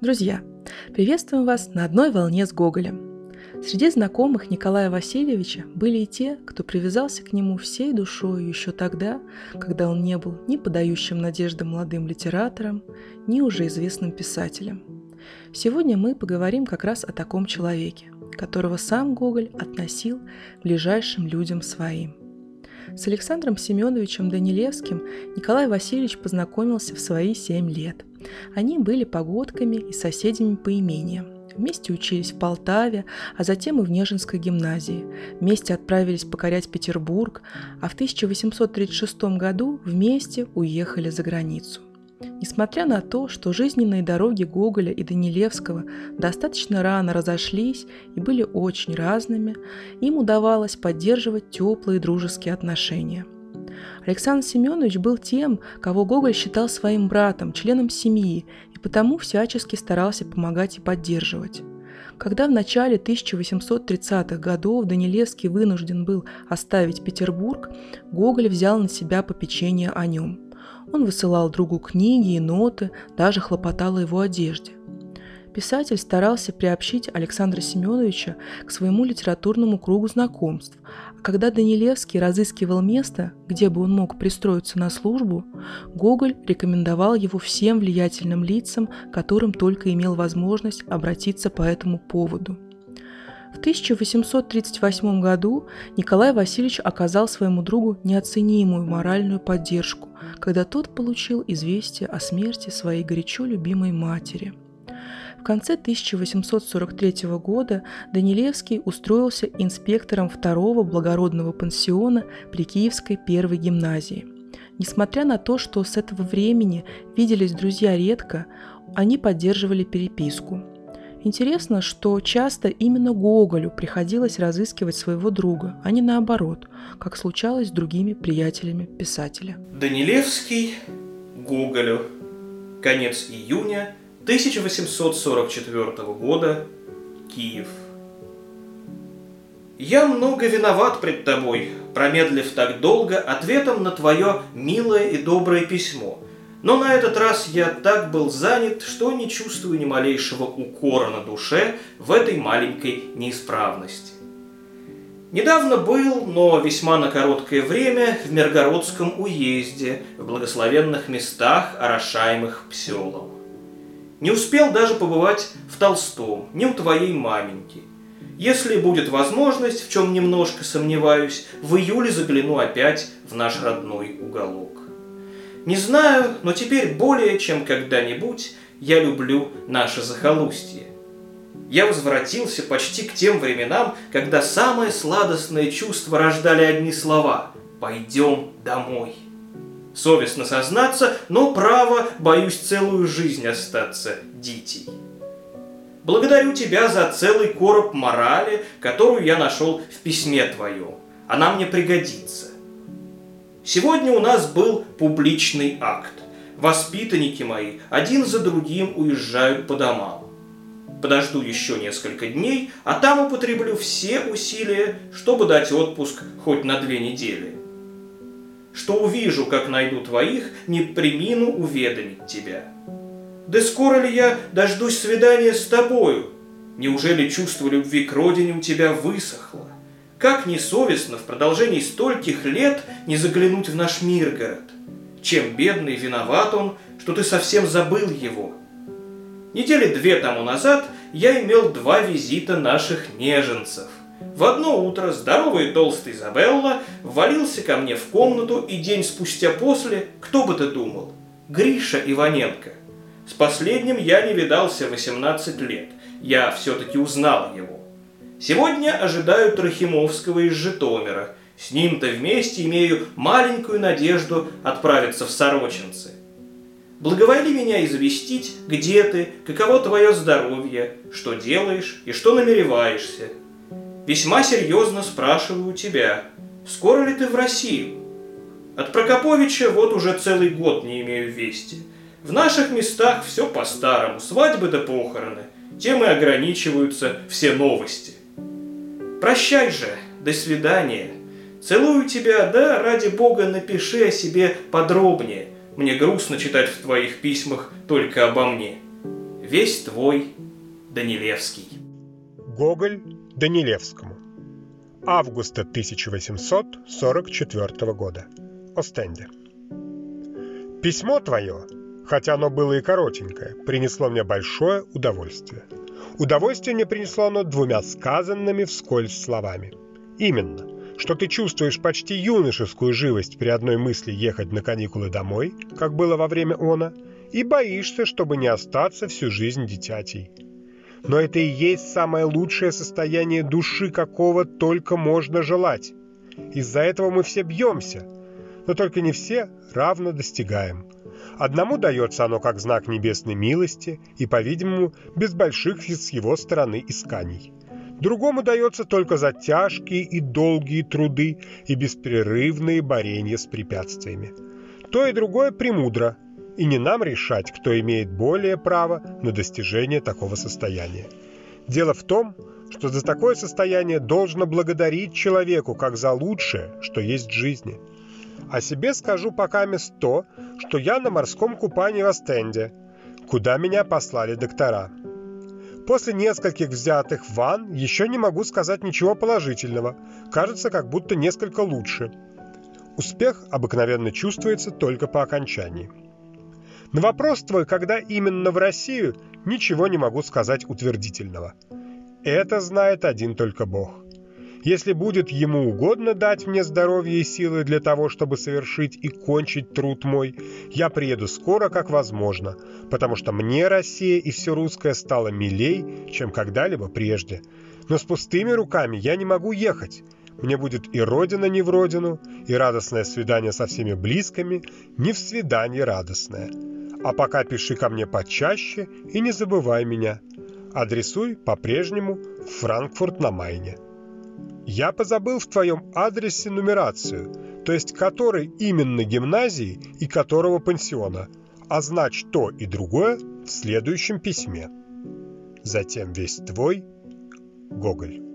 Друзья, приветствуем вас на одной волне с Гоголем. Среди знакомых Николая Васильевича были и те, кто привязался к нему всей душой еще тогда, когда он не был ни подающим надежды молодым литератором, ни уже известным писателем. Сегодня мы поговорим как раз о таком человеке, которого сам Гоголь относил ближайшим людям своим. С Александром Семеновичем Данилевским Николай Васильевич познакомился в свои семь лет. Они были погодками и соседями по имениям. Вместе учились в Полтаве, а затем и в Нежинской гимназии. Вместе отправились покорять Петербург, а в 1836 году вместе уехали за границу. Несмотря на то, что жизненные дороги Гоголя и Данилевского достаточно рано разошлись и были очень разными, им удавалось поддерживать теплые дружеские отношения. Александр Семенович был тем, кого Гоголь считал своим братом, членом семьи, и потому всячески старался помогать и поддерживать. Когда в начале 1830-х годов Данилевский вынужден был оставить Петербург, Гоголь взял на себя попечение о нем – он высылал другу книги и ноты, даже хлопотал о его одежде. Писатель старался приобщить Александра Семеновича к своему литературному кругу знакомств, а когда Данилевский разыскивал место, где бы он мог пристроиться на службу, Гоголь рекомендовал его всем влиятельным лицам, которым только имел возможность обратиться по этому поводу – в 1838 году Николай Васильевич оказал своему другу неоценимую моральную поддержку, когда тот получил известие о смерти своей горячо любимой матери. В конце 1843 года Данилевский устроился инспектором второго благородного пансиона при Киевской первой гимназии. Несмотря на то, что с этого времени виделись друзья редко, они поддерживали переписку – Интересно, что часто именно Гоголю приходилось разыскивать своего друга, а не наоборот, как случалось с другими приятелями писателя. Данилевский Гоголю. Конец июня 1844 года. Киев. Я много виноват пред тобой, промедлив так долго ответом на твое милое и доброе письмо – но на этот раз я так был занят, что не чувствую ни малейшего укора на душе в этой маленькой неисправности. Недавно был, но весьма на короткое время, в Миргородском уезде, в благословенных местах, орошаемых пселом. Не успел даже побывать в Толстом, ни у твоей маменьки. Если будет возможность, в чем немножко сомневаюсь, в июле загляну опять в наш родной уголок. Не знаю, но теперь более чем когда-нибудь я люблю наше захолустье. Я возвратился почти к тем временам, когда самое сладостное чувство рождали одни слова «пойдем домой». Совестно сознаться, но право боюсь целую жизнь остаться дитей. Благодарю тебя за целый короб морали, которую я нашел в письме твоем. Она мне пригодится. Сегодня у нас был публичный акт. Воспитанники мои один за другим уезжают по домам. Подожду еще несколько дней, а там употреблю все усилия, чтобы дать отпуск хоть на две недели. Что увижу, как найду твоих, не примину уведомить тебя. Да скоро ли я дождусь свидания с тобою? Неужели чувство любви к родине у тебя высохло? Как несовестно в продолжении стольких лет не заглянуть в наш Миргород? Чем бедный виноват он, что ты совсем забыл его? Недели две тому назад я имел два визита наших неженцев. В одно утро здоровый толстый Изабелла ввалился ко мне в комнату, и день спустя после, кто бы ты думал, Гриша Иваненко. С последним я не видался 18 лет. Я все-таки узнал его. Сегодня ожидаю Трохимовского из Житомира. С ним-то вместе имею маленькую надежду отправиться в Сорочинцы. Благоволи меня известить, где ты, каково твое здоровье, что делаешь и что намереваешься. Весьма серьезно спрашиваю тебя, скоро ли ты в Россию? От Прокоповича вот уже целый год не имею вести. В наших местах все по-старому, свадьбы да похороны. Тем и ограничиваются все новости. Прощай же, до свидания. Целую тебя, да ради бога напиши о себе подробнее. Мне грустно читать в твоих письмах только обо мне. весь твой Данилевский. Гоголь Данилевскому. Августа 1844 года. Остенде. Письмо твое, хотя оно было и коротенькое, принесло мне большое удовольствие. Удовольствие мне принесло оно двумя сказанными вскользь словами. Именно, что ты чувствуешь почти юношескую живость при одной мысли ехать на каникулы домой, как было во время она, и боишься, чтобы не остаться всю жизнь дитятей. Но это и есть самое лучшее состояние души, какого только можно желать. Из-за этого мы все бьемся, но только не все равно достигаем. Одному дается оно как знак небесной милости и, по-видимому, без больших с его стороны исканий. Другому дается только за тяжкие и долгие труды и беспрерывные борения с препятствиями. То и другое премудро, и не нам решать, кто имеет более право на достижение такого состояния. Дело в том, что за такое состояние должно благодарить человеку как за лучшее, что есть в жизни. О себе скажу пока мест то, что я на морском купании в Астенде, куда меня послали доктора. После нескольких взятых ванн еще не могу сказать ничего положительного. Кажется, как будто несколько лучше. Успех обыкновенно чувствуется только по окончании. На вопрос твой, когда именно в Россию, ничего не могу сказать утвердительного. Это знает один только Бог. Если будет ему угодно дать мне здоровье и силы для того, чтобы совершить и кончить труд мой, я приеду скоро, как возможно, потому что мне Россия и все русское стало милей, чем когда-либо прежде. Но с пустыми руками я не могу ехать. Мне будет и родина не в родину, и радостное свидание со всеми близкими не в свидание радостное. А пока пиши ко мне почаще и не забывай меня. Адресуй по-прежнему Франкфурт на Майне. Я позабыл в твоем адресе нумерацию, то есть который именно гимназии и которого пансиона. Означь то и другое в следующем письме. Затем весь твой Гоголь.